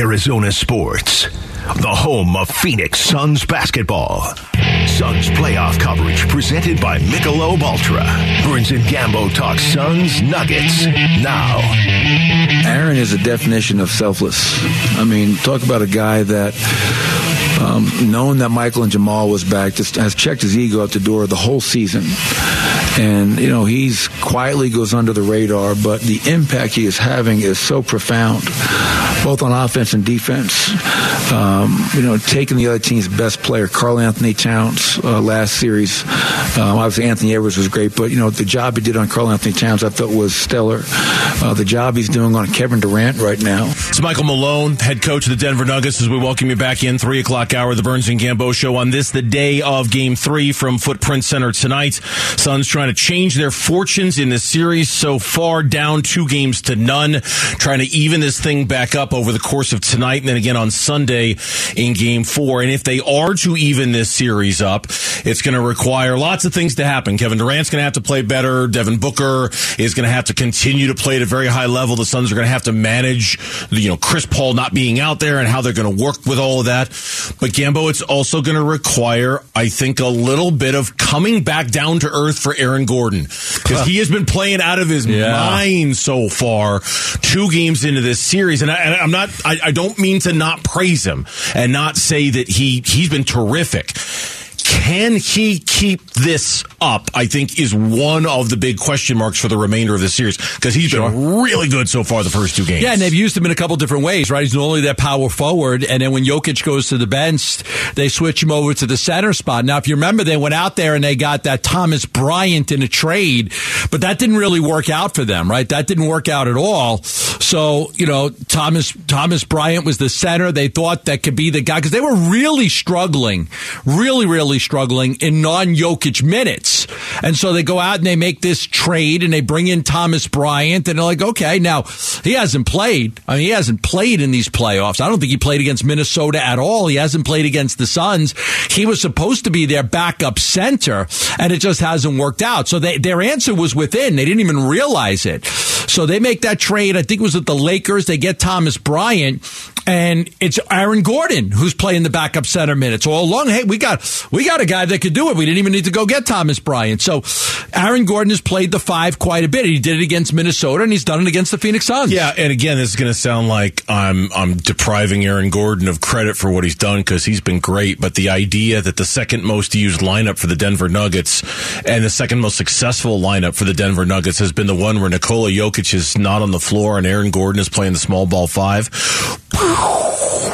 Arizona Sports, the home of Phoenix Suns basketball. Suns playoff coverage presented by Michelob Ultra. Burns and Gambo talk Suns Nuggets now. Aaron is a definition of selfless. I mean, talk about a guy that um, knowing that Michael and Jamal was back, just has checked his ego at the door the whole season. And, you know, he's quietly goes under the radar, but the impact he is having is so profound, both on offense and defense. Um, you know, taking the other team's best player, Karl-Anthony Towns, uh, last series. Um, obviously, Anthony Edwards was great, but, you know, the job he did on Karl-Anthony Towns I thought was stellar. Uh, the job he's doing on Kevin Durant right now. It's Michael Malone, head coach of the Denver Nuggets, as we welcome you back in, 3 o'clock hour, the Burns and Gambo show on this, the day of game three from Footprint Center tonight. Suns trying to change their fortunes in this series so far, down two games to none, trying to even this thing back up over the course of tonight and then again on Sunday in game four. And if they are to even this series up, it's going to require lots of things to happen. Kevin Durant's going to have to play better. Devin Booker is going to have to continue to play at a very high level. The Suns are going to have to manage, you know, Chris Paul not being out there and how they're going to work with all of that. But Gambo, it's also going to require, I think, a little bit of coming back down to earth for Aaron Gordon because he has been playing out of his Yeah. mind so far, two games into this series. And, I, and I'm not, I, I don't mean to not praise him and not say that he he's been terrific. Can he keep this up? I think is one of the big question marks for the remainder of the series because he's been really good so far the first two games. Yeah, and they've used him in a couple different ways, right? He's normally their power forward, and then when Jokic goes to the bench, they switch him over to the center spot. Now, if you remember, they went out there and they got that Thomas Bryant in a trade, but that didn't really work out for them, right? That didn't work out at all. So, you know, Thomas Thomas Bryant was the center. They thought that could be the guy because they were really struggling, really, really struggling in non-Jokic minutes. And so they go out and they make this trade and they bring in Thomas Bryant and they're like, okay, now he hasn't played. I mean, he hasn't played in these playoffs. I don't think he played against Minnesota at all. He hasn't played against the Suns. He was supposed to be their backup center and it just hasn't worked out. So they, their answer was within. They didn't even realize it. So they make that trade. I think it was at the Lakers. They get Thomas Bryant and it's Aaron Gordon who's playing the backup center minutes all along. Hey, we got we got a guy that could do it. We didn't even need to go get Thomas Bryant. So Aaron Gordon has played the five quite a bit. He did it against Minnesota and he's done it against the Phoenix Suns. Yeah, and again, this is going to sound like I'm I'm depriving Aaron Gordon of credit for what he's done because he's been great. But the idea that the second most used lineup for the Denver Nuggets and the second most successful lineup for the Denver Nuggets has been the one where Nikola Jokic is not on the floor and Aaron Gordon is playing the small ball five.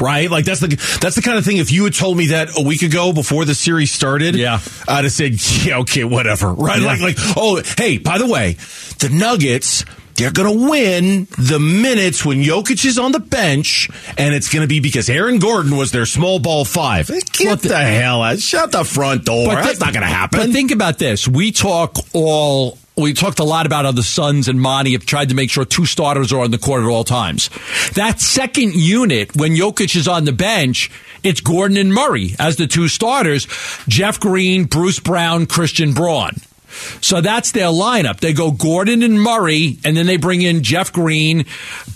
Right, like that's the that's the kind of thing. If you had told me that a week ago before the series started, Yeah. I'd have said, yeah, okay, whatever. Right, Yeah. like like oh, hey, by the way, the Nuggets. They're going to win the minutes when Jokic is on the bench, and it's going to be because Aaron Gordon was their small ball five. Get Well, the, the- hell out! Shut the front door. That's thi- not going to happen. But think about this. We talk all. We talked a lot about how the Suns and Monty have tried to make sure two starters are on the court at all times. That second unit, when Jokic is on the bench, it's Gordon and Murray as the two starters. Jeff Green, Bruce Brown, Christian Braun. So that's their lineup. They go Gordon and Murray, and then they bring in Jeff Green,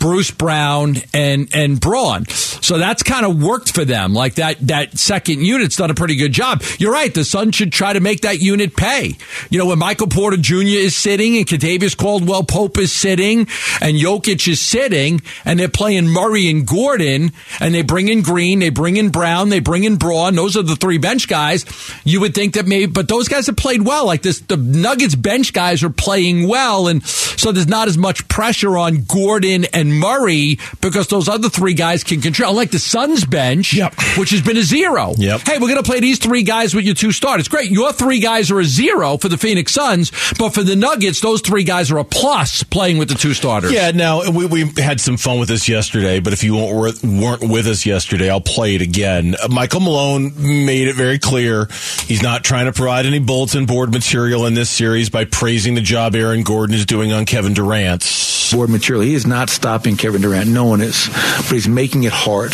Bruce Brown, and and Braun. So that's kind of worked for them. Like that that second unit's done a pretty good job. You're right. The Suns should try to make that unit pay. You know, when Michael Porter Jr. is sitting and Kentavious Caldwell Pope is sitting and Jokic is sitting, and they're playing Murray and Gordon, and they bring in Green, they bring in Brown, they bring in Braun. Those are the three bench guys. You would think that maybe, but those guys have played well. Like this, the Nuggets bench guys are playing well, and so there's not as much pressure on Gordon and Murray because those other three guys can control. Unlike the Suns bench, Yep. which has been a zero. Yep. Hey, we're going to play these three guys with your two starters. Great. Your three guys are a zero for the Phoenix Suns, but for the Nuggets, those three guys are a plus playing with the two starters. Yeah, now we, we had some fun with this yesterday, but if you weren't, weren't with us yesterday, I'll play it again. Uh, Michael Malone made it very clear he's not trying to provide any bulletin board material in this series by praising the job Aaron Gordon is doing on Kevin Durant. board material. He is not stopping Kevin Durant. No one is, but he's making it hard.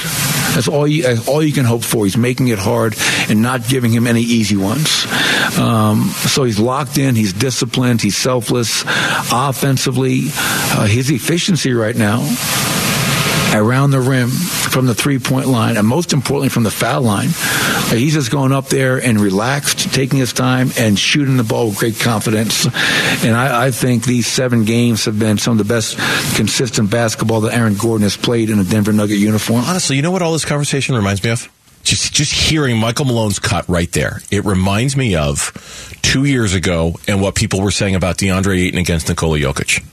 That's all you all you can hope for. He's making it hard and not giving him any easy ones. Um, so he's locked in. He's disciplined. He's selfless. Offensively, uh, his efficiency right now around the rim from the three point line, and most importantly from the foul line. He's just going up there and relaxed, taking his time and shooting the ball with great confidence. And I, I think these seven games have been some of the best consistent basketball that Aaron Gordon has played in a Denver Nugget uniform. Honestly, you know what all this conversation reminds me of? Just just hearing Michael Malone's cut right there. It reminds me of two years ago and what people were saying about DeAndre Ayton against Nikola Jokic.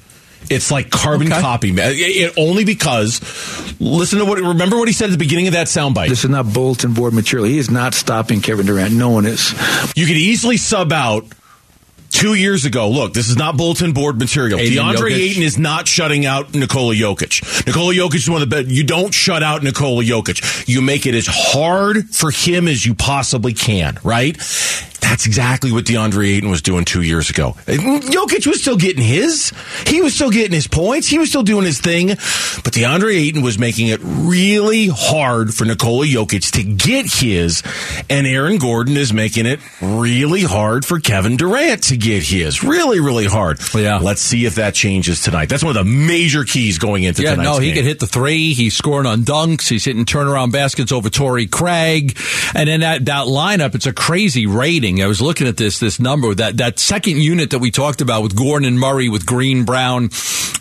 It's like carbon Okay. copy, man. It- it- only because listen to what remember what he said at the beginning of that soundbite. This is not bulletin board material. He is not stopping Kevin Durant. No one is. You could easily sub out two years ago. Look, this is not bulletin board material. Ayton DeAndre Jokic. Ayton is not shutting out Nikola Jokic. Nikola Jokic is one of the best. You don't shut out Nikola Jokic. You make it as hard for him as you possibly can, right? That's exactly what DeAndre Ayton was doing two years ago. Eh, Jokic was still getting his. He was still getting his points. He was still doing his thing. But DeAndre Ayton was making it really hard for Nikola Jokic to get his. And Aaron Gordon is making it really hard for Kevin Durant to get his. Really, really hard. Yeah. Let's see if that changes tonight. That's one of the major keys going into Yeah, tonight's no, he game. could hit the three. He's scoring on dunks. He's hitting turnaround baskets over Torrey Craig. And then that, that lineup, it's a crazy rating. I was looking at this, this number, that, that second unit that we talked about with Gordon and Murray, with Green, Brown,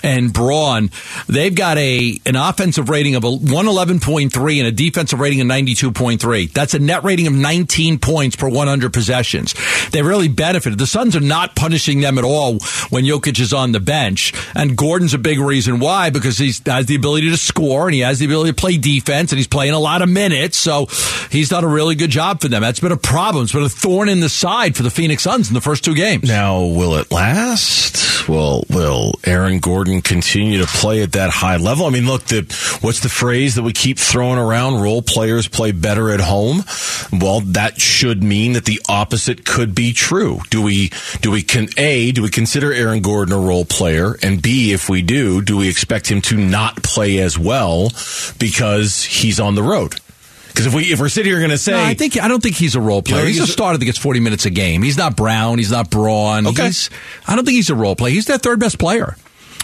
and Braun, they've got a, an offensive rating of a 111.3 and a defensive rating of 92.3. That's a net rating of 19 points per 100 possessions. They really benefited. The Suns are not punishing them at all when Jokic is on the bench. And Gordon's a big reason why, because he has the ability to score and he has the ability to play defense and he's playing a lot of minutes. So he's done a really good job for them. That's been a problem. It's been a thorn in the side for the Phoenix Suns in the first two games. Now, will it last? Will will Aaron Gordon continue to play at that high level? I mean, look, the what's the phrase that we keep throwing around? Role players play better at home. Well, that should mean that the opposite could be true. Do we do we can a do we consider Aaron Gordon a role player, and b if we do, do we expect him to not play as well because he's on the road? Because if we if we're sitting here going to say, No, I think I don't think he's a role player. You know, he's, he's a starter that gets forty minutes a game. He's not Brown. He's not Braun. Okay. He's, I don't think he's a role player. He's their third best player.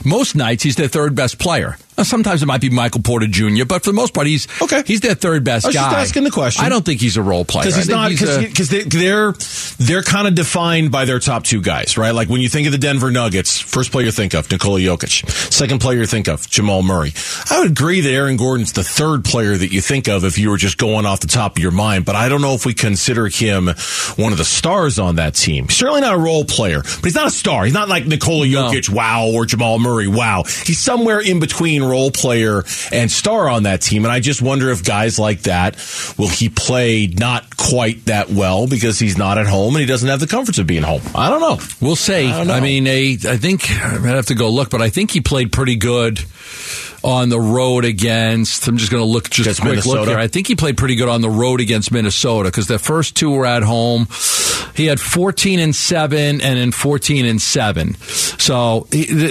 Most nights he's their third best player. Sometimes it might be Michael Porter Jr., but for the most part he's Okay. He's their third best I was guy. just asking the question. I don't think he's a role player. because he's I not because they, they're they're kind of defined by their top two guys, right? Like when you think of the Denver Nuggets, first player you think of Nikola Jokic, second player you think of Jamal Murray. I would agree that Aaron Gordon's the third player that you think of if you were just going off the top of your mind, but I don't know if we consider him one of the stars on that team. Certainly not a role player, but he's not a star. He's not like Nikola No. Jokic, wow, or Jamal Murray, wow. He's somewhere in between role player and star on that team. And I just wonder if guys like that, will he play not quite that well because he's not at home and he doesn't have the comforts of being home? I don't know. We'll see. I. I, mean, a, I think I'm have to go look, but I think he played pretty good on the road against. I'm just going to look just a quick look Minnesota? here. I think he played pretty good on the road against Minnesota because the first two were at home. He had 14 and seven, and then 14 and seven. So he, the,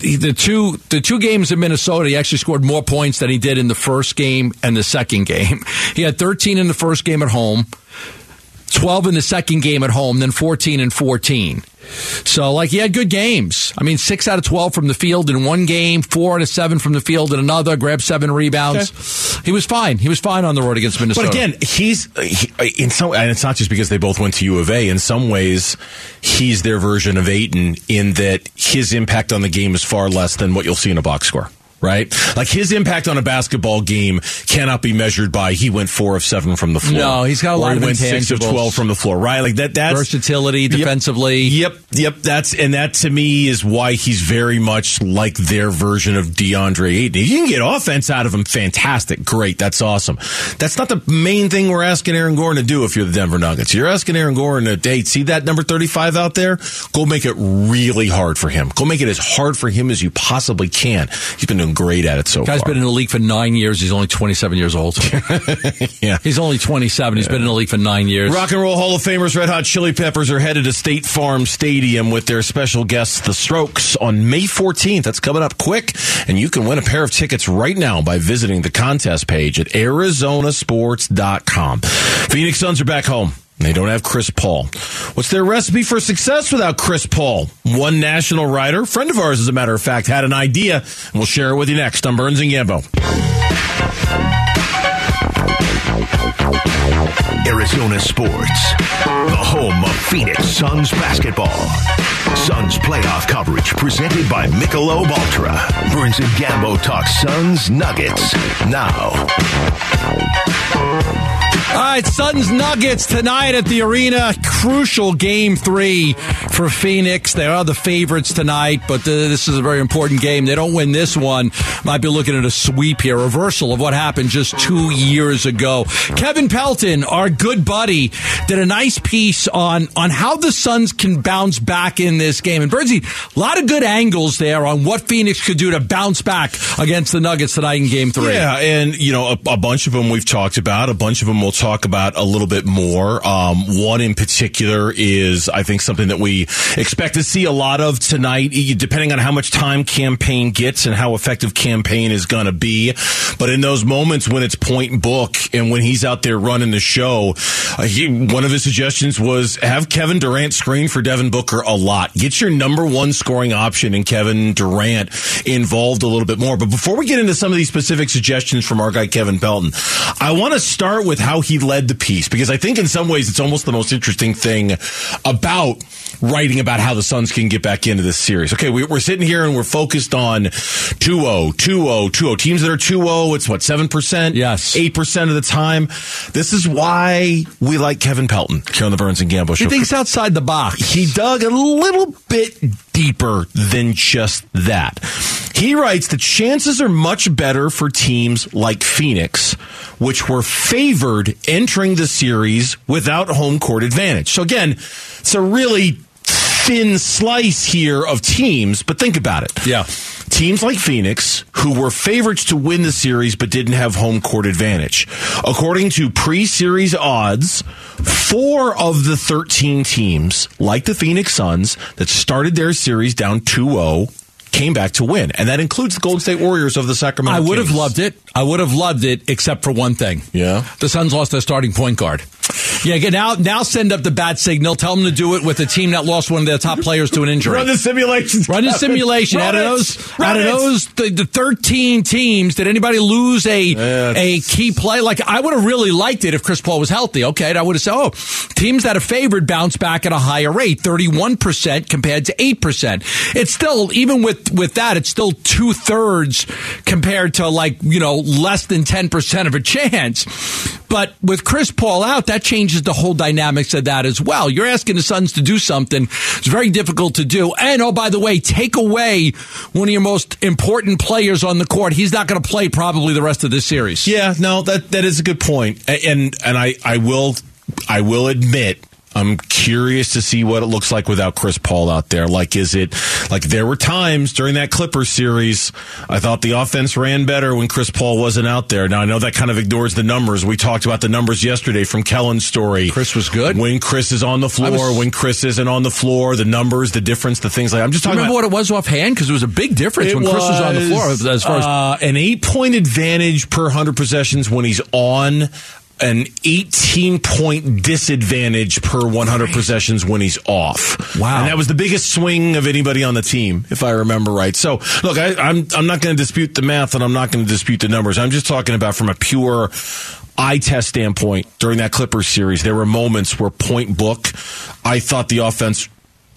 he- the two the two games in Minnesota, he actually scored more points than he did in the first game and the second game. He had 13 in the first game at home. 12 in the second game at home, then 14 and 14. So, like, he had good games. I mean, 6 out of 12 from the field in one game, 4 out of 7 from the field in another, grabbed 7 rebounds. He was fine. He was fine on the road against Minnesota. But again, he's he, in some, and it's not just because they both went to U of A. In some ways, he's their version of Ayton in that his impact on the game is far less than what you'll see in a box score. Right, like his impact on a basketball game cannot be measured by he went four of seven from the floor. No, he's got a lot or he of went six of twelve from the floor. Right, like that. That's versatility Yep. defensively. Yep, yep. That's and that to me is why he's very much like their version of DeAndre Ayton. You can get offense out of him, fantastic, great, that's awesome. That's not the main thing we're asking Aaron Gordon to do. If you're the Denver Nuggets, you're asking Aaron Gordon to hey, see that number 35 out there. Go make it really hard for him. Go make it as hard for him as you possibly can. He's been doing great at it so Guy's far. been in the league for nine years. He's only 27 years old. yeah. He's only 27. He's been in the league for nine years. Rock and Roll Hall of Famers Red Hot Chili Peppers are headed to State Farm Stadium with their special guests, The Strokes, on May 14th. That's coming up quick, and you can win a pair of tickets right now by visiting the contest page at ArizonaSports.com. Phoenix Suns are back home. They don't have Chris Paul. What's their recipe for success without Chris Paul? One national writer, friend of ours, as a matter of fact, had an idea, and we'll share it with you next on Burns and Gambo. Arizona Sports, the home of Phoenix Suns basketball. Suns playoff coverage presented by Michelob Ultra. Burns and Gambo talk Suns Nuggets now. All right, Suns Nuggets tonight at the arena. Crucial game three for Phoenix. They are the favorites tonight, but this is a very important game. They don't win this one. Might be looking at a sweep here, reversal of what happened just two years ago. Kevin Pelton, our good buddy, did a nice piece on, on how the Suns can bounce back in this game. And Birdsey, a lot of good angles there on what Phoenix could do to bounce back against the Nuggets tonight in game three. Yeah, and, you know, a, a bunch of them we've talked about. A bunch of them we'll talk about a little bit more. Um, one in particular is, I think, something that we expect to see a lot of tonight, depending on how much time Cam Payne gets and how effective Cam Payne is going to be. But in those moments when it's point book and when he's out there running the show, uh, he, one of his suggestions was have Kevin Durant screen for Devin Booker a lot. Get your number one scoring option and Kevin Durant involved a little bit more. But before we get into some of these specific suggestions from our guy Kevin Pelton, I want to start with how he led the piece because I think in some ways it's almost the most interesting thing about writing about how the Suns can get back into this series. Okay, we, are sitting here and we're focused on 2-0, 2-0, 2-0. Teams that are 2-0, it's what, 7%? Yes. 8% of the time. This is why we like Kevin Pelton here on the Burns and Gambo show. He thinks outside the box. He dug a little bit deeper than just that. He writes the chances are much better for teams like Phoenix, which were favored entering the series without home court advantage. So again, it's a really thin slice here of teams, but think about it. Yeah. Teams like Phoenix, who were favorites to win the series but didn't have home court advantage. According to pre series odds, four of the 13 teams, like the Phoenix Suns, that started their series down 2 0, came back to win. And that includes the Golden State Warriors of the Sacramento I would Kings. have loved it. I would have loved it, except for one thing. Yeah. The Suns lost their starting point guard. Yeah, get now now send up the bat signal. Tell them to do it with a team that lost one of their top players to an injury. Run the simulations. Run the simulation. Run out of those, Run out of those, the, the thirteen teams, did anybody lose a Yeah, a key play? Like I would have really liked it if Chris Paul was healthy. Okay, and I would have said, oh, teams that are favored bounce back at a higher rate, thirty one percent compared to eight percent. It's still even with with that, it's still two thirds compared to like you know less than ten percent of a chance. But with Chris Paul out, that changes the whole dynamics of that as well. You're asking the Suns to do something. It's very difficult to do. And oh, by the way, take away one of your most important players on the court. He's not going to play probably the rest of this series. Yeah, no, that that is a good point. And and I I will I will admit I'm curious to see what it looks like without Chris Paul out there. Like, is it like there were times during that Clippers series I thought the offense ran better when Chris Paul wasn't out there. Now I know that kind of ignores the numbers. We talked about the numbers yesterday from Kellen's story. Chris was good. when Chris is on the floor, was- when Chris isn't on the floor, the numbers, the difference, the things like. I'm just talking Remember about what it was offhand? Because it was a big difference when Chris was on the floor as far as uh, an eight point advantage per 100 possessions when he's on, an 18 point disadvantage per 100 possessions when he's off. Wow. And that was the biggest swing of anybody on the team, if I remember right. So, look, I, I'm, I'm not going to dispute the math and I'm not going to dispute the numbers. I'm just talking about from a pure eye test standpoint during that Clippers series. There were moments where point book, I thought the offense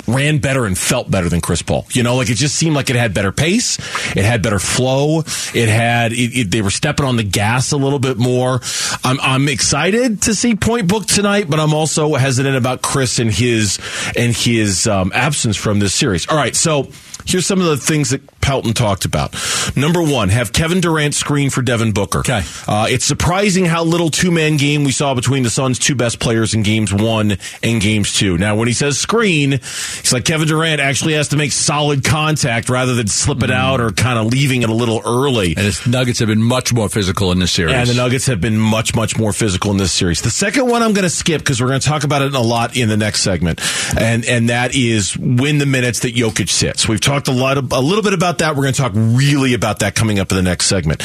ran better and felt better than Chris Paul. You know, like it just seemed like it had better pace, it had better flow, it had it, it, they were stepping on the gas a little bit more. I'm I'm excited to see Point Book tonight, but I'm also hesitant about Chris and his and his um, absence from this series. All right, so here's some of the things that Pelton talked about. Number one, have Kevin Durant screen for Devin Booker. Okay. Uh, it's surprising how little two man game we saw between the Suns' two best players in games one and games two. Now, when he says screen, he's like Kevin Durant actually has to make solid contact rather than slip it out or kind of leaving it a little early. and the Nuggets have been much more physical in this series. And the Nuggets have been much, much more physical in this series. The second one I'm going to skip because we're going to talk about it a lot in the next segment, and and that is win the minutes that Jokic sits. We've talked talked a lot, of, a little bit about that. We're going to talk really about that coming up in the next segment.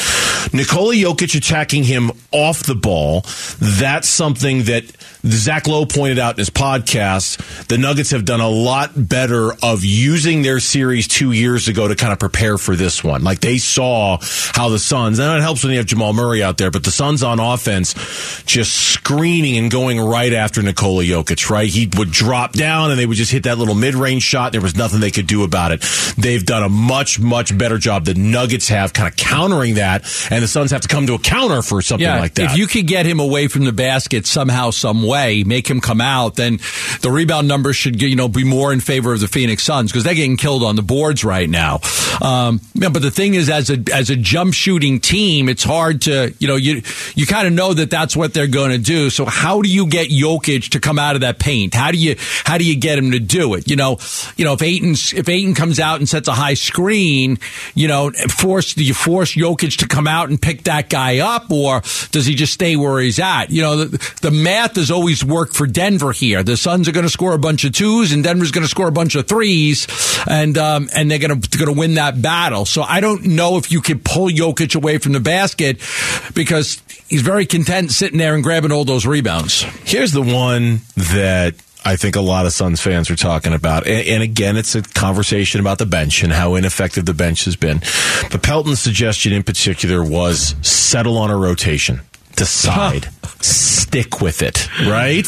Nikola Jokic attacking him off the ball. That's something that Zach Lowe pointed out in his podcast. The Nuggets have done a lot better of using their series two years ago to kind of prepare for this one. Like they saw how the Suns, and it helps when you have Jamal Murray out there, but the Suns on offense just screening and going right after Nikola Jokic, right? He would drop down and they would just hit that little mid range shot. There was nothing they could do about it. They've done a much, much better job. The Nuggets have kind of countering that, and the Suns have to come to a counter for something yeah, like that. If you could get him away from the basket somehow, some way, make him come out, then the rebound numbers should you know be more in favor of the Phoenix Suns because they're getting killed on the boards right now. Um, yeah, but the thing is, as a as a jump shooting team, it's hard to you know you you kind of know that that's what they're going to do. So how do you get Jokic to come out of that paint? How do you how do you get him to do it? You know, you know if Ayton's if Ayton comes out and sets a high screen, you know, force do you force Jokic to come out and pick that guy up, or does he just stay where he's at? You know, the, the math has always worked for Denver here. The Suns are going to score a bunch of twos, and Denver's going to score a bunch of threes, and um, and they're going to going to win that battle. So I don't know if you can pull Jokic away from the basket because he's very content sitting there and grabbing all those rebounds. Here's the one that I think a lot of Suns fans are talking about. And, and, again, it's a conversation about the bench and how ineffective the bench has been. But Pelton's suggestion in particular was settle on a rotation. Decide. Stick with it, right?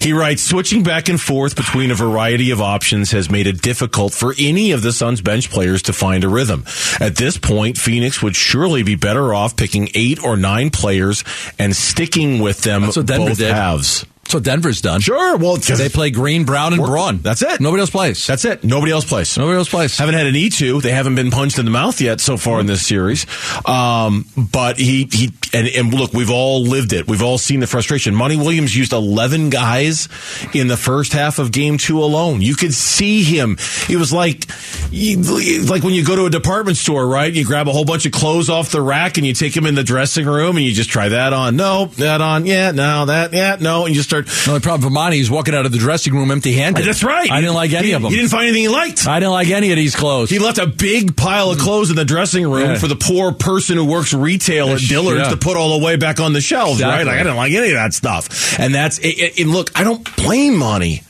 He writes, switching back and forth between a variety of options has made it difficult for any of the Suns bench players to find a rhythm. At this point, Phoenix would surely be better off picking eight or nine players and sticking with them That's what Denver both did. halves. That's what Denver's done. Sure. Well, they play Green, Brown, and Braun. That's it. Nobody else plays. That's it. Nobody else plays. Nobody else plays. Haven't had an E two. They haven't been punched in the mouth yet so far in this series. Um, but he he and, and look, we've all lived it. We've all seen the frustration. Monty Williams used eleven guys in the first half of game two alone. You could see him. It was like like when you go to a department store, right? You grab a whole bunch of clothes off the rack and you take them in the dressing room and you just try that on. No, that on. Yeah, no, that. Yeah, no. And you just start. The only problem for Monty is walking out of the dressing room empty handed. That's right. I didn't like any he, of them. He didn't find anything he liked. I didn't like any of these clothes. He left a big pile of clothes in the dressing room Yeah. for the poor person who works retail at Dillard's Yeah. to put all the way back on the shelves, right? Like, I didn't like any of that stuff. And that's, it, it- and look, I don't blame Monty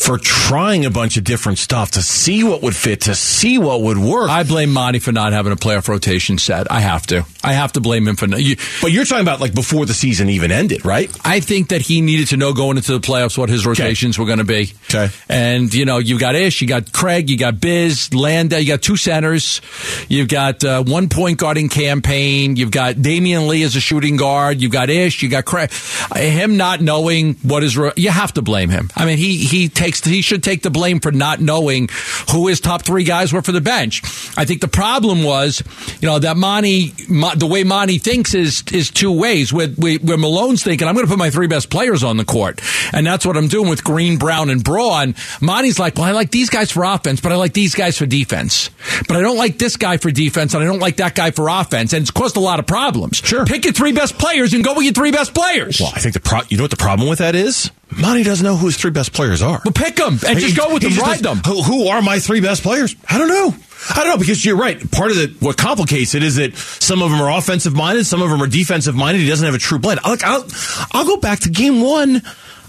for trying a bunch of different stuff to see what would fit, to see what would work. I blame Monty for not having a playoff rotation set. I have to. I have to blame him for. not- You, but you're talking about like before the season even ended, right? I think that he needed to know going into the playoffs what his rotations were going to be. Okay. And, you know, you got Ish, you got Craig, you got Biz, Landale, you got two centers, you've got uh, one point guarding Cam Payne, you've got Damion Lee as a shooting guard, you've got Ish, you got Craig. Him not knowing what is, ro- you have to blame him. I mean, he, he takes, he should take the blame for not knowing who his top three guys were for the bench. I think the problem was, you know, that Monty, the way Monty thinks is, is two ways. Where, where where Malone's thinking, I'm going to put my three best players on the court. And that's what I'm doing with Green, Brown, and Braun. Monty's like, well, I like these guys for offense, but I like these guys for defense. But I don't like this guy for defense, and I don't like that guy for offense. And it's caused a lot of problems. Sure. Pick your three best players and go with your three best players. Well, I think the pro- you know what the problem with that is? Monty doesn't know who his three best players are. Well, pick them and just go with he them, ride them. Who, who are my three best players? I don't know. I don't know because you're right. Part of the what complicates it is that some of them are offensive minded, some of them are defensive minded. He doesn't have a true blend. Look, I'll, I'll go back to game one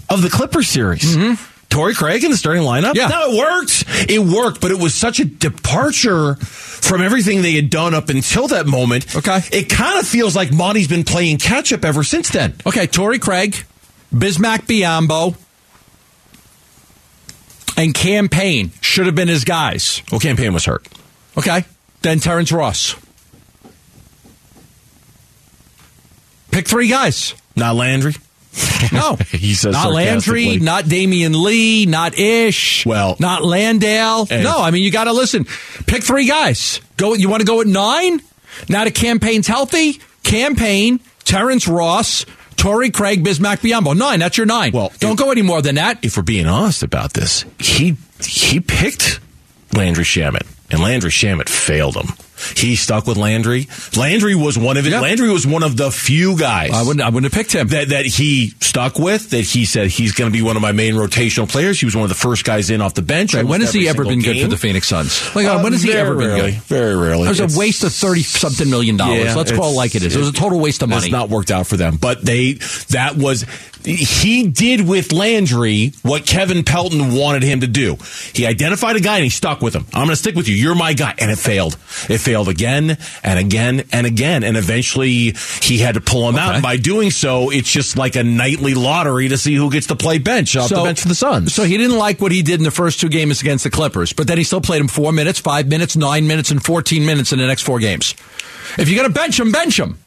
of the Clippers series. Torrey Craig in the starting lineup. Mm-hmm. Yeah. No, it worked. It worked, but it was such a departure from everything they had done up until that moment. Okay. It kind of feels like Monty's been playing catch up ever since then. Okay, Torrey Craig, Bismack Biyombo, and Cam Payne should have been his guys. Well, Cam Payne was hurt. Okay, then Terrence Ross. Pick three guys. Not Landry. No, He says not Landry, not Damion Lee, not Ish. Well- not Landale. No, I mean you got to listen. Pick three guys. Go. You want to go at nine? Now the Cam Payne's healthy. Cam Payne, Terrence Ross, Torrey Craig, Bismack Biyombo. Nine. That's your nine. Well, don't if- go any more than that. if we're being honest about this, he he picked Landry Shamet, and Landry Shamet failed him. He stuck with Landry. Landry was one of it. Landry was one of the few guys I wouldn't. I wouldn't have picked him. that that he stuck with. That he said he's going to be one of my main rotational players. He was one of the first guys in off the bench. Right, when has he ever been single good for the Phoenix Suns? Like, uh, when has he ever been rarely. good? Very rarely. It was It's- a waste of thirty something million dollars. Yeah, Let's call it like it is. It was a total waste of money. It's not worked out for them. But they that was he did with Landry what Kevin Pelton wanted him to do. He identified a guy and he stuck with him. I'm going to stick with you. You're my guy. And it failed. It failed again and again and again. And eventually he had to pull him out. And by doing so, it's just like a nightly lottery to see who gets to play bench off the bench for the Suns. So he didn't like what he did in the first two games against the Clippers, but then he still played him four minutes, five minutes, nine minutes, and 14 minutes in the next four games. If you're going to bench him, bench him.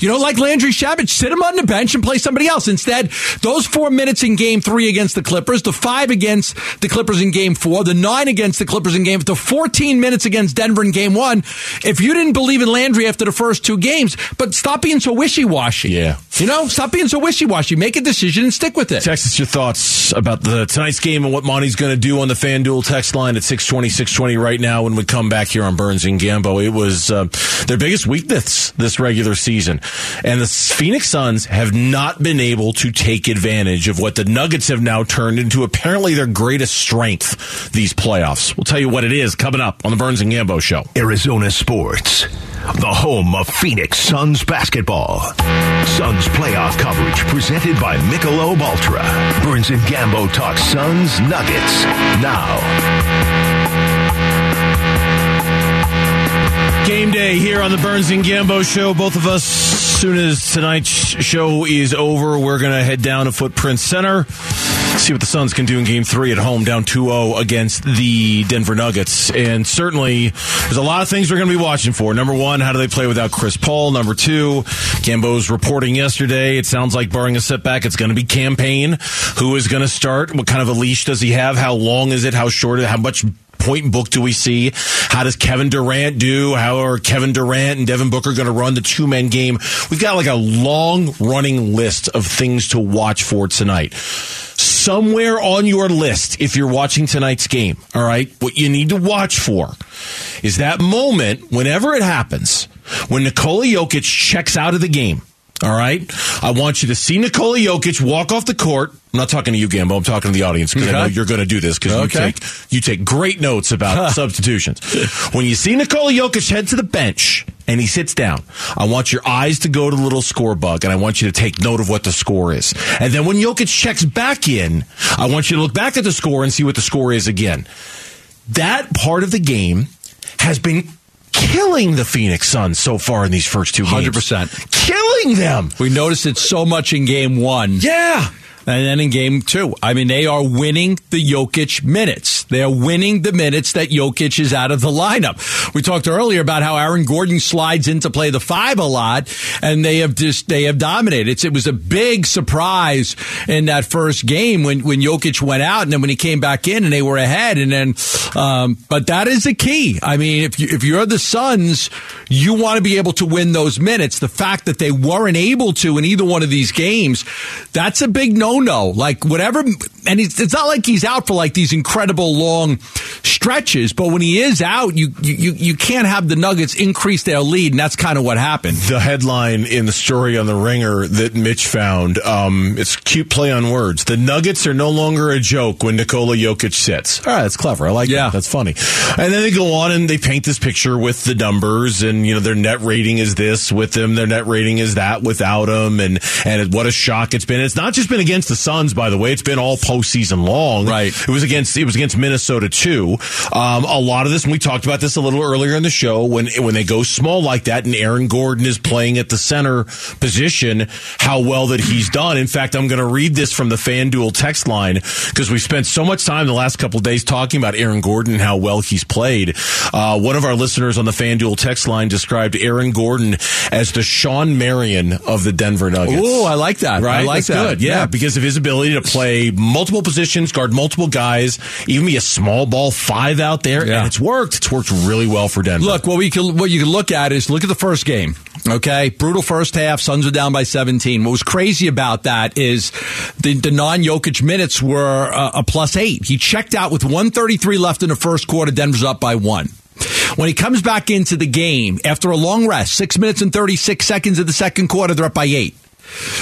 You don't like Landry Shamet? Sit him on the bench and play somebody else. Instead, those four minutes in game three against the Clippers, the five against the Clippers in game four, the nine against the Clippers in game, the 14 minutes against Denver in game one. If you didn't believe in Landry after the first two games, but stop being so wishy-washy. Yeah. You know, stop being so wishy-washy. Make a decision and stick with it. Text us your thoughts about the tonight's game and what Monty's going to do on the FanDuel text line at 620, 620 right now when we come back here on Burns and Gambo. It was uh, their biggest weakness this regular season. And the Phoenix Suns have not been able to take advantage of what the Nuggets have now turned into apparently their greatest strength these playoffs. We'll tell you what it is coming up on the Burns and Gambo show. Arizona Sports, the home of Phoenix Suns basketball. Suns playoff coverage presented by Michelob Ultra. Burns and Gambo talk Suns Nuggets now. Game day here on the Burns and Gambo show. Both of us, soon as tonight's show is over, we're going to head down to Footprint Center, see what the Suns can do in game three at home, down 2 0 against the Denver Nuggets. And certainly, there's a lot of things we're going to be watching for. Number one, how do they play without Chris Paul? Number two, Gambo's reporting yesterday. It sounds like, barring a setback, it's going to be Cam Payne. Who is going to start? What kind of a leash does he have? How long is it? How short? How much point book do we see? How does Kevin Durant do? How are Kevin Durant and Devin Booker going to run the two man game? We've got like a long running list of things to watch for tonight. Somewhere on your list, if you're watching tonight's game, all right, what you need to watch for is that moment, whenever it happens, when Nikola Jokic checks out of the game. All right. I want you to see Nikola Jokic walk off the court. I'm not talking to you, Gambo. I'm talking to the audience because I know you're going to do this because Okay. you take you take great notes about substitutions. When you see Nikola Jokic head to the bench and he sits down, I want your eyes to go to the little score bug and I want you to take note of what the score is. And then when Jokic checks back in, I want you to look back at the score and see what the score is again. That part of the game has been killing the Phoenix Suns so far in these first two games. 100%. Killing them. We noticed it so much in game one. Yeah. And then in game two, I mean, they are winning the Jokic minutes. They are winning the minutes that Jokic is out of the lineup. We talked earlier about how Aaron Gordon slides in to play the five a lot, and they have just they have dominated. It's, it was a big surprise in that first game when when Jokic went out, and then when he came back in, and they were ahead. And then, um, but that is the key. I mean, if you if you're the Suns, you want to be able to win those minutes. The fact that they weren't able to in either one of these games, that's a big no no. Like whatever, and it's, it's not like he's out for like these incredible long stretches, but when he is out, you you you can't have the Nuggets increase their lead, and that's kind of what happened. the headline in the story on the Ringer that Mitch found. Um, it's cute play on words. The Nuggets are no longer a joke when Nikola Jokic sits. All right, that's clever. I like Yeah. that. That's funny. And then they go on and they paint this picture with the numbers, and you know their net rating is this with them, their net rating is that without them, and and what a shock it's been. It's not just been against the Suns, by the way. It's been all postseason long. Right. It was against it was against Minnesota too. Um, a lot of this, and we talked about this a little earlier in the show when when they go small like that, and Aaron Gordon is playing at the center position, how well that he's done. In fact, I'm going to read this from the FanDuel text line because we spent so much time the last couple days talking about Aaron Gordon and how well he's played. Uh, one of our listeners on the FanDuel text line described Aaron Gordon as the Shawn Marion of the Denver Nuggets. Ooh, I like that. Right, I like That's that. Good. Yeah, Yeah. because of his ability to play multiple positions, guard multiple guys, even be a small ball five out there, Yeah. and it's worked. It's worked really well for Denver. Look, what we can what you can look at is look at the first game. Okay, brutal first half. Suns are down by 17. What was crazy about that is the, the non-Jokic minutes were uh, a plus eight. He checked out with 133 left in the first quarter. Denver's up by one. When he comes back into the game after a long rest, six minutes and 36 seconds of the second quarter, they're up by eight.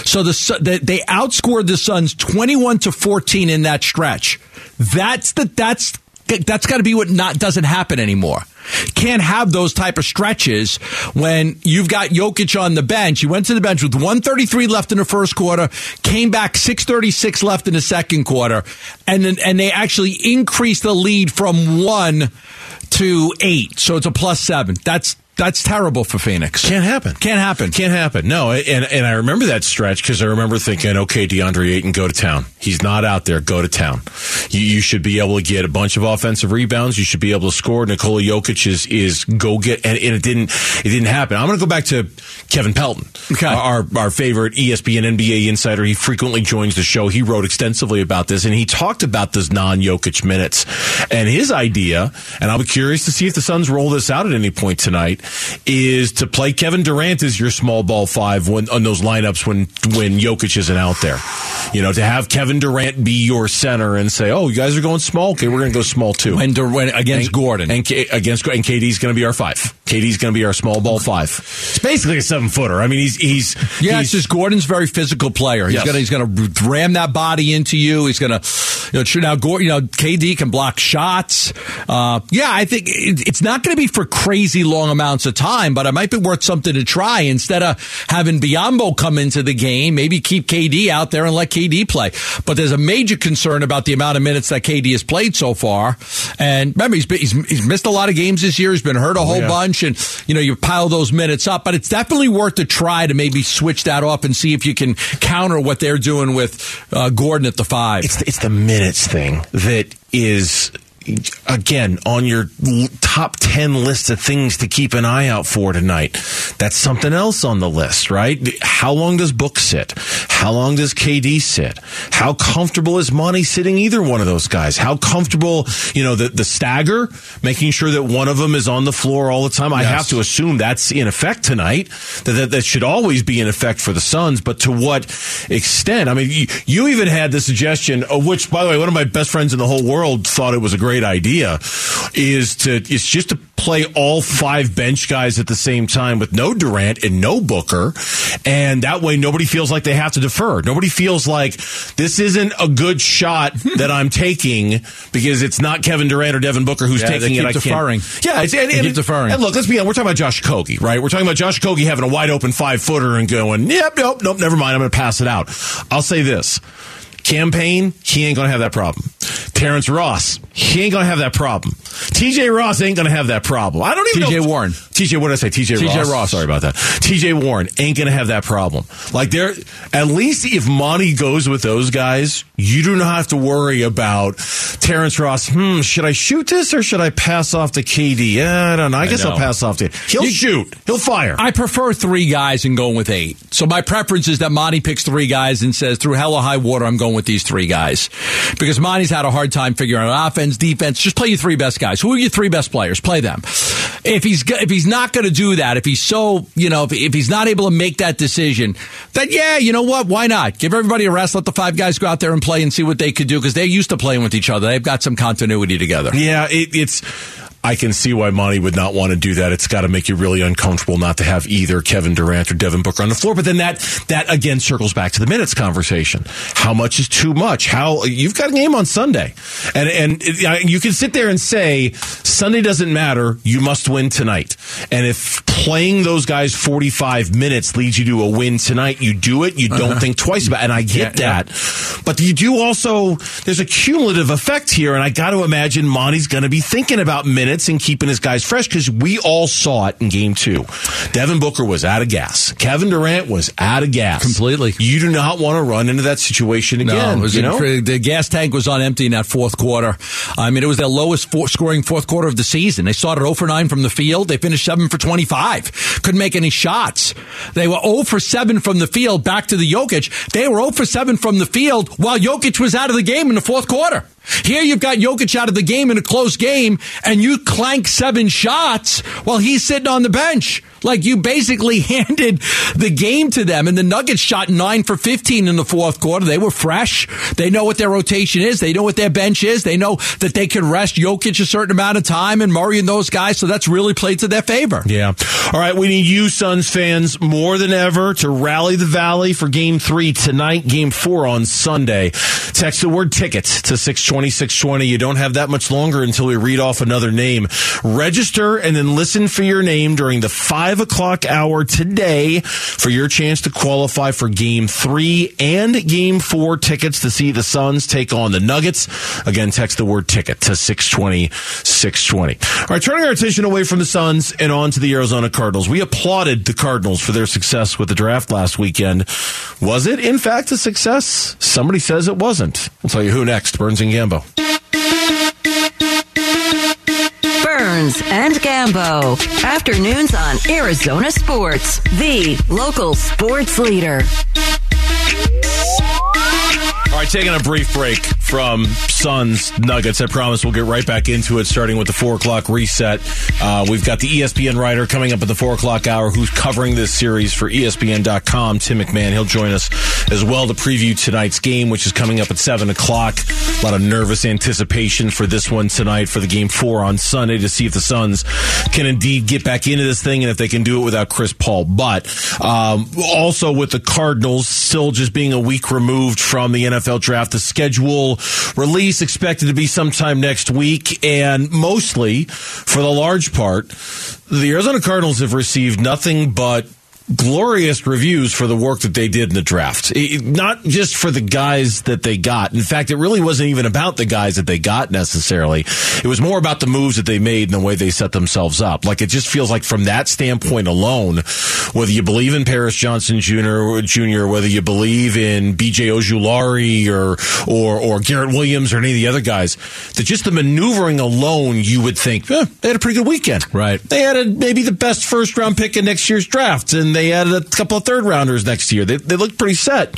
So the, the they outscored the Suns 21 to 14 in that stretch. That's the that's that's got to be what not doesn't happen anymore. Can't have those type of stretches when you've got Jokic on the bench. He went to the bench with 133 left in the first quarter, came back 636 left in the second quarter, and then, and they actually increased the lead from one to eight. So it's a plus seven. That's that's terrible for Phoenix. Can't happen. Can't happen. Can't happen. No, and and I remember that stretch because I remember thinking, okay, DeAndre Ayton, go to town. He's not out there. Go to town. You, you, should be able to get a bunch of offensive rebounds. You should be able to score. Nikola Jokic is is go get, and, and it didn't it didn't happen. I'm going to go back to Kevin Pelton, okay. our our favorite ESPN NBA insider. He frequently joins the show. He wrote extensively about this, and he talked about those non Jokic minutes and his idea. And I'll be curious to see if the Suns roll this out at any point tonight is to play Kevin Durant as your small ball five when on those lineups when when Jokic isn't out there. You know, to have Kevin Durant be your center and say, "Oh, you guys are going small. Okay, we're going to go small too." When, when against and, Gordon and K, against and KD's going to be our five. KD's going to be our small ball five. It's basically a seven footer. I mean, he's he's yeah. He's, it's just Gordon's very physical player. He's yes. gonna he's gonna ram that body into you. He's gonna you know now Gordon. You know KD can block shots. Uh, yeah, I think it, it's not going to be for crazy long amounts of time, but it might be worth something to try instead of having Biyombo come into the game. Maybe keep KD out there and let KD play. But there's a major concern about the amount of minutes that KD has played so far. And remember, he's, been, he's, he's missed a lot of games this year. He's been hurt a whole oh, yeah. bunch, and you know you pile those minutes up. But it's definitely worth a try to maybe switch that off and see if you can counter what they're doing with uh, Gordon at the five. It's the, it's the minutes thing that is again on your top 10 list of things to keep an eye out for tonight. That's something else on the list right? How long does book sit? How long does kd sit? How comfortable is monty sitting either one of those guys? How comfortable you know the, the stagger making sure that one of them is on the floor all the time? I have to assume that's in effect tonight that, that that should always be in effect for the suns but to what extent? I mean you, you even had the suggestion of which by the way one of my best friends in the whole world thought it was a great idea is to it's just to play all five bench guys at the same time with no Durant and no Booker and that way nobody feels like they have to defer nobody feels like this isn't a good shot that I'm taking because it's not Kevin Durant or Devin Booker who's Yeah, they taking it keep I deferring. can't yeah it's and, They and- deferring. and look let's be honest we're talking about Josh Okogie right we're talking about Josh Okogie having a wide open five footer and going yep nope nope never mind I'm going to pass it out I'll say this Cam Payne, he ain't gonna have that problem. Terrence Ross, he ain't gonna have that problem. TJ Ross ain't gonna have that problem. I don't even TJ know. Warren. TJ, what did I say? TJ TJ Ross. Ross. Sorry about that. TJ Warren ain't gonna have that problem. Like there, at least if Monty goes with those guys, you do not have to worry about Terrence Ross. Hmm, should I shoot this or should I pass off to KD? I don't know. I, guess know. I'll pass off to. He'll You- shoot. He'll fire. I prefer three guys and going with eight. So my preference is that Monty picks three guys and says, through hell or high water, I'm going with these three guys. Because Monty's had a hard time figuring out offense, defense. Just play your three best guys. Who are your three best players? Play them. If he's if he's not going to do that, if he's so you know, if, if he's not able to make that decision, then yeah, you know what? Why not give everybody a rest? Let the five guys go out there and play and see what they could do because they're used to playing with each other. They've got some continuity together. Yeah, it, it's. I can see why Monty would not want to do that. It's got to make you really uncomfortable not to have either Kevin Durant or Devin Booker on the floor. But then that that again circles back to the minutes conversation. How much is too much? How you've got a game on Sunday, and and you can sit there and say Sunday doesn't matter. You must win tonight. And if playing those guys forty five minutes leads you to a win tonight, you do it. You don't uh-huh. think twice about. it. And I get Yeah, yeah. that. But you do also, there's a cumulative effect here, and I got to imagine Monty's going to be thinking about minutes and keeping his guys fresh because we all saw it in game two. Devin Booker was out of gas. Kevin Durant was out of gas. Completely. You do not want to run into that situation again. No, was you know? the gas tank was on empty in that fourth quarter. I mean, it was their lowest for- scoring fourth quarter of the season. They started 0 for 9 from the field. They finished 7 for 25. Couldn't make any shots. They were 0 for 7 from the field back to the Jokic. They were 0 for 7 from the field while Jokic was out of the game in the fourth quarter. Here you've got Jokic out of the game in a close game, and you clank seven shots while he's sitting on the bench. Like you basically handed the game to them, and the Nuggets shot nine for 15 in the fourth quarter. They were fresh. They know what their rotation is. They know what their bench is. They know that they can rest Jokic a certain amount of time and Murray and those guys. So that's really played to their favor. Yeah. All right. We need you, Suns fans, more than ever to rally the Valley for game three tonight, game four on Sunday. Text the word tickets to 620, 620. You don't have that much longer until we read off another name. Register and then listen for your name during the five o'clock hour today for your chance to qualify for game three and game four tickets to see the Suns take on the Nuggets. Again, text the word ticket to 620, 620. All right. Turning our attention away from the Suns and on to the Arizona Cardinals. We applauded the Cardinals for their success with the draft last weekend. Was it, in fact, a success? Somebody says it wasn't. I'll tell you who next. Burns and Gambo. Burns and Gambo. Afternoons on Arizona Sports, the local sports leader. All right, taking a brief break from Suns Nuggets. I promise we'll get right back into it, starting with the four o'clock reset. Uh, we've got the ESPN writer coming up at the four o'clock hour who's covering this series for ESPN.com. Tim McMahon. He'll join us as well to preview tonight's game, which is coming up at seven o'clock. A lot of nervous anticipation for this one tonight for the game four on Sunday to see if the Suns can indeed get back into this thing and if they can do it without Chris Paul. But um, also with the Cardinals still just being a week removed from the NFL draft. The schedule release expected to be sometime next week, and mostly, for the large part, the Arizona Cardinals have received nothing but glorious reviews for the work that they did in the draft. It, not just for the guys that they got. In fact, it really wasn't even about the guys that they got necessarily. It was more about the moves that they made and the way they set themselves up. Like it just feels like from that standpoint alone, whether you believe in Paris Johnson Jr., Jr., whether you believe in BJ Ojulari or, or, or Garrett Williams or any of the other guys, that just the maneuvering alone, you would think, eh, they had a pretty good weekend. Right. They had a, maybe the best first round pick in next year's draft and they added a couple of third rounders next year. They, they look pretty set.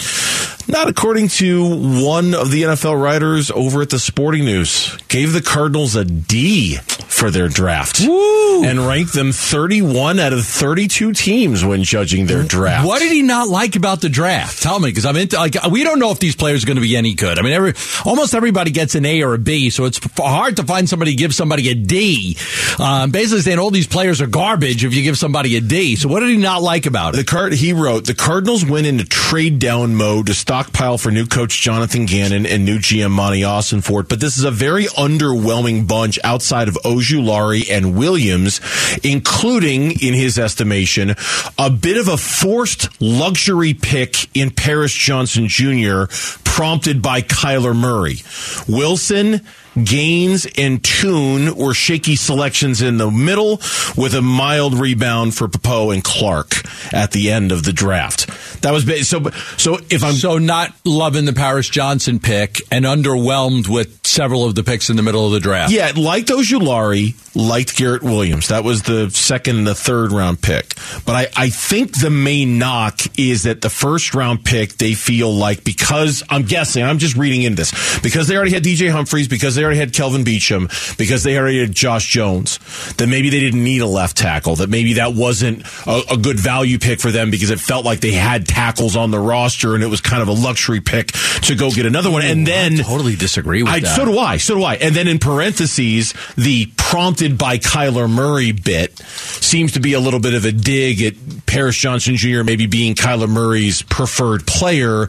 Not according to one of the NFL writers over at the Sporting News. Gave the Cardinals a D for their draft Woo. and ranked them 31 out of 32 teams when judging their draft. What did he not like about the draft? Tell me, because I'm into like we don't know if these players are going to be any good. I mean, every almost everybody gets an A or a B, so it's hard to find somebody give somebody a D. Um, basically, saying all these players are garbage if you give somebody a D. So, what did he not like about it? The card he wrote the Cardinals went into trade down mode to stockpile for new coach Jonathan Gannon and new GM Monty Ossenfort, but this is a very underwhelming bunch outside of Ojulari and Williams, including, in his estimation, a bit of a forced luxury pick in Paris Johnson Jr., prompted by Kyler Murray. Wilson Gaines and Tune were shaky selections in the middle with a mild rebound for Pappoe and Clark at the end of the draft. That was so. So if I'm so not loving the Paris Johnson pick and underwhelmed with several of the picks in the middle of the draft. Yeah, liked Ojulari, liked Garrett Williams. That was the second and the third round pick. But I, I think the main knock is that the first round pick they feel like because I'm guessing I'm just reading into this because they already had DJ Humphreys, because they already had Kelvin Beachum because they already had Josh Jones that maybe they didn't need a left tackle that maybe that wasn't a, a good value pick for them because it felt like they had tackles on the roster and it was kind of a luxury pick to go get another one and then I totally disagree with I, that. So do I. So do I. And then in parentheses, the prompted by Kyler Murray bit seems to be a little bit of a dig at Paris Johnson Jr. maybe being Kyler Murray's preferred player,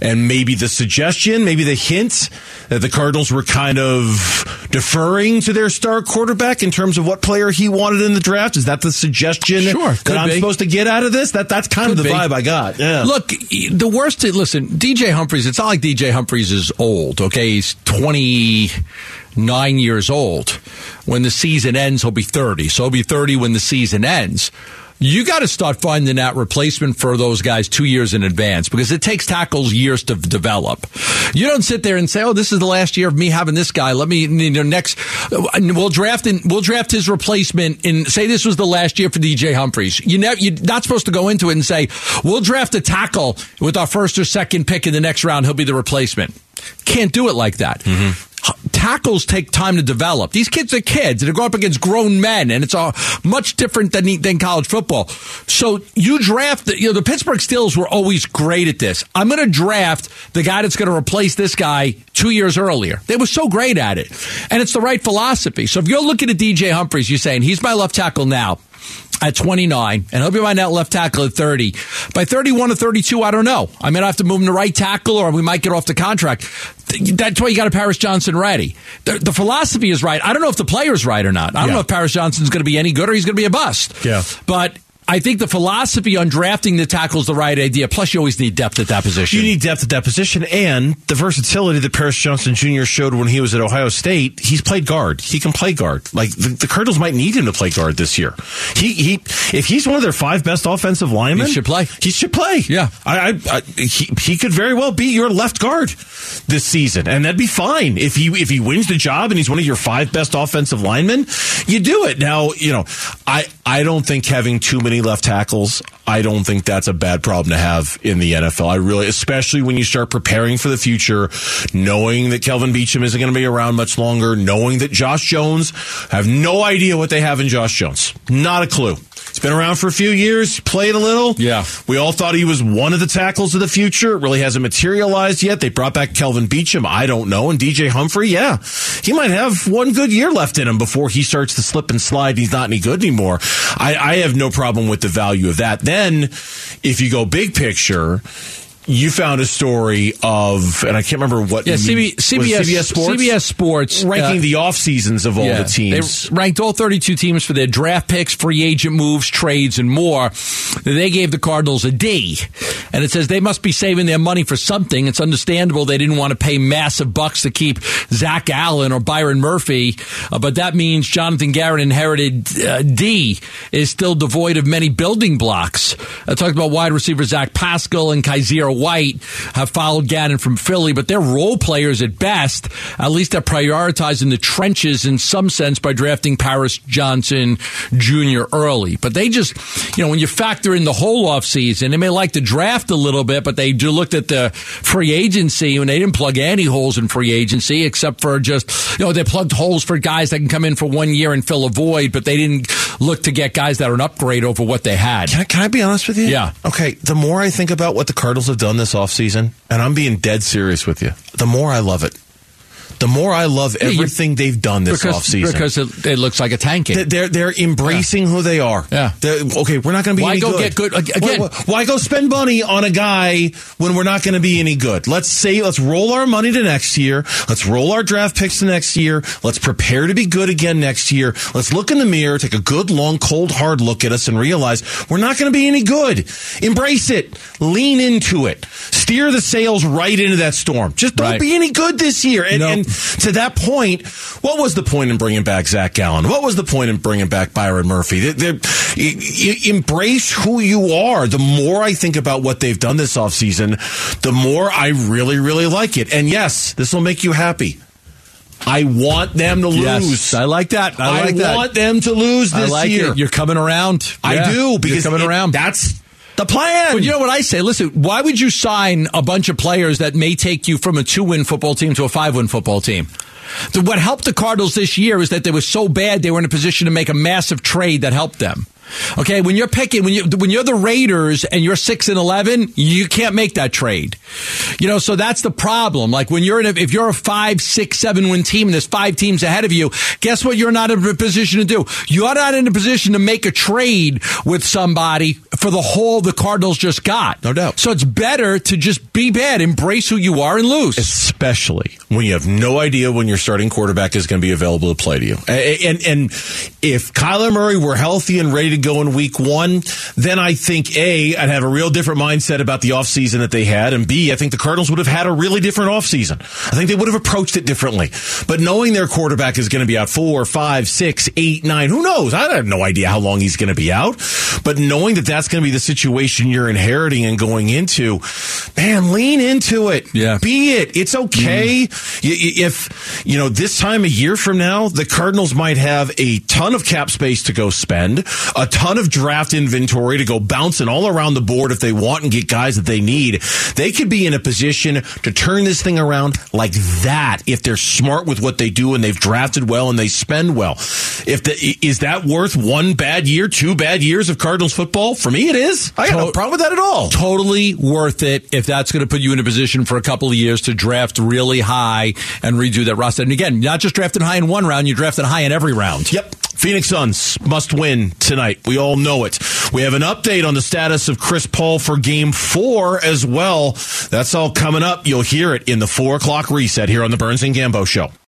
and maybe the suggestion, maybe the hint that the Cardinals were kind of deferring to their star quarterback in terms of what player he wanted in the draft. Is that the suggestion Sure, that I'm be. supposed to get out of this? That that's kind Could of the be. vibe I got. Yeah. Look, the worst. Listen, DJ Humphries. It's not like DJ Humphries is old. Okay, he's twenty nine years old. When the season ends, he'll be thirty. So he'll be thirty when the season ends. You got to start finding that replacement for those guys two years in advance because it takes tackles years to develop. You don't sit there and say, "Oh, this is the last year of me having this guy. Let me you know, next we'll draft in, we'll draft his replacement and say this was the last year for DJ Humphries." You know, you're not supposed to go into it and say, "We'll draft a tackle with our first or second pick in the next round. He'll be the replacement." Can't do it like that. Mm-hmm. Tackles take time to develop. These kids are kids. They grow up against grown men, and it's a much different than than college football. So you draft. The, you know the Pittsburgh Steelers were always great at this. I'm going to draft the guy that's going to replace this guy two years earlier. They were so great at it, and it's the right philosophy. So if you're looking at DJ Humphries, you're saying he's my left tackle now at 29, and he'll be my net left tackle at 30. By 31 or 32, I don't know. I might have to move him to right tackle, or we might get off the contract. That's why you got a Paris Johnson ready. The, the, philosophy is right. I don't know if the player's right or not. I don't yeah. know if Paris Johnson's going to be any good or he's going to be a bust. Yeah. But I think the philosophy on drafting the tackle is the right idea. Plus, you always need depth at that position. You need depth at that position, and the versatility that Paris Johnson Jr. showed when he was at Ohio State. He's played guard. He can play guard. Like the, the Cardinals might need him to play guard this year. He he. If he's one of their five best offensive linemen, he should play. He should play. Yeah, I, I, I he, he could very well be your left guard this season, and that'd be fine if he if he wins the job and he's one of your five best offensive linemen. You do it now. You know, I I don't think having too many left tackles I don't think that's a bad problem to have in the NFL. I really, especially when you start preparing for the future, knowing that Kelvin Beachum isn't going to be around much longer, knowing that Josh Jones, have no idea what they have in Josh Jones. Not a clue. He's been around for a few years, played a little. Yeah. We all thought he was one of the tackles of the future. It really hasn't materialized yet. They brought back Kelvin Beachum. I don't know. And DJ Humphrey, yeah, he might have one good year left in him before he starts to slip and slide. He's not any good anymore. I, I have no problem with the value of that. Then, if you go big picture, you found a story of, and I can't remember what. Yeah, CB, CBS, CBS Sports. CBS Sports ranking uh, the off seasons of all yeah, the teams. They ranked all 32 teams for their draft picks, free agent moves, trades, and more. They gave the Cardinals a D, and it says they must be saving their money for something. It's understandable they didn't want to pay massive bucks to keep Zach Allen or Byron Murphy, uh, but that means Jonathan Garrett inherited uh, D is still devoid of many building blocks. I talked about wide receiver Zach Pascal and Kyzir White have followed Gannon from Philly, but they're role players at best. At least they're prioritizing the trenches in some sense by drafting Paris Johnson Jr. early. But they just, you know, when you factor in the whole offseason, they may like to draft a little bit, but they do looked at the free agency and they didn't plug any holes in free agency except for just, you know, they plugged holes for guys that can come in for one year and fill a void, but they didn't look to get guys that are an upgrade over what they had. Can I, can I be honest with you? Yeah. Okay. The more I think about what the Cardinals have done this offseason, and I'm being dead serious with you, the more I love it the more I love everything yeah, you, they've done this because, offseason. Because it, it, looks like a tanking. They're they're embracing yeah. who they are. Yeah. They're, okay, we're not going to be why any go good. get good again? Why, why, go spend money on a guy when we're not going to be any good? Let's say let's roll our money to next year. Let's roll our draft picks to next year. Let's prepare to be good again next year. Let's look in the mirror, take a good long cold hard look at us and realize we're not going to be any good. Embrace it. Lean into it. Steer the sails right into that storm. Just don't right. be any good this year. And, and to that point what was the point in bringing back Zach Gallen? What was the point in bringing back Byron Murphy? They're, they're, embrace who you are. The more I think about what they've done this offseason, the more I really, really like it. And yes, this will make you happy. I want them to lose. Yes, I like that. I, like I want them to lose this I like year. It. You're coming around. I do because You're coming it, around. That's the plan. But you know what I say? Listen, why would you sign a bunch of players that may take you from a two win football team to a five win football team? What helped the Cardinals this year is that they were so bad they were in a position to make a massive trade that helped them. Okay, when you're picking when you when you're the Raiders and you're six and eleven, you can't make that trade. You know, so that's the problem. Like when you're in a, if you're a five, six, seven win team and there's five teams ahead of you, guess what? You're not in a position to do. You're not in a position to make a trade with somebody for the whole the Cardinals just got. No doubt. So it's better to just be bad, embrace who you are, and lose. Especially when you have no idea when your starting quarterback is going to be available to play to you. And and, and if Kyler Murray were healthy and ready to go in week one, then I think A, I'd have a real different mindset about the offseason that they had. And B, I think the Cardinals would have had a really different offseason. I think they would have approached it differently. But knowing their quarterback is going to be out four, five, six, eight, nine, who knows? I have no idea how long he's going to be out. But knowing that that's going to be the situation you're inheriting and going into, man, lean into it. Yeah. Be it. It's okay. Mm. If, you know, this time a year from now, the Cardinals might have a ton of cap space to go spend, a ton of draft inventory to go bouncing all around the board if they want and get guys that they need. They could be in a position to turn this thing around like that if they're smart with what they do and they've drafted well and they spend well. If the, is that worth one bad year, two bad years of Cardinals football? For me, it is. I got no problem with that at all. Totally worth it if that's going to put you in a position for a couple of years to draft really high and redo that roster. And again, not just drafted high in one round, you drafted high in every round. Yep. Phoenix Suns must win tonight. We all know it. We have an update on the status of Chris Paul for game four as well. That's all coming up. You'll hear it in the four o'clock reset here on the Burns and Gambo show.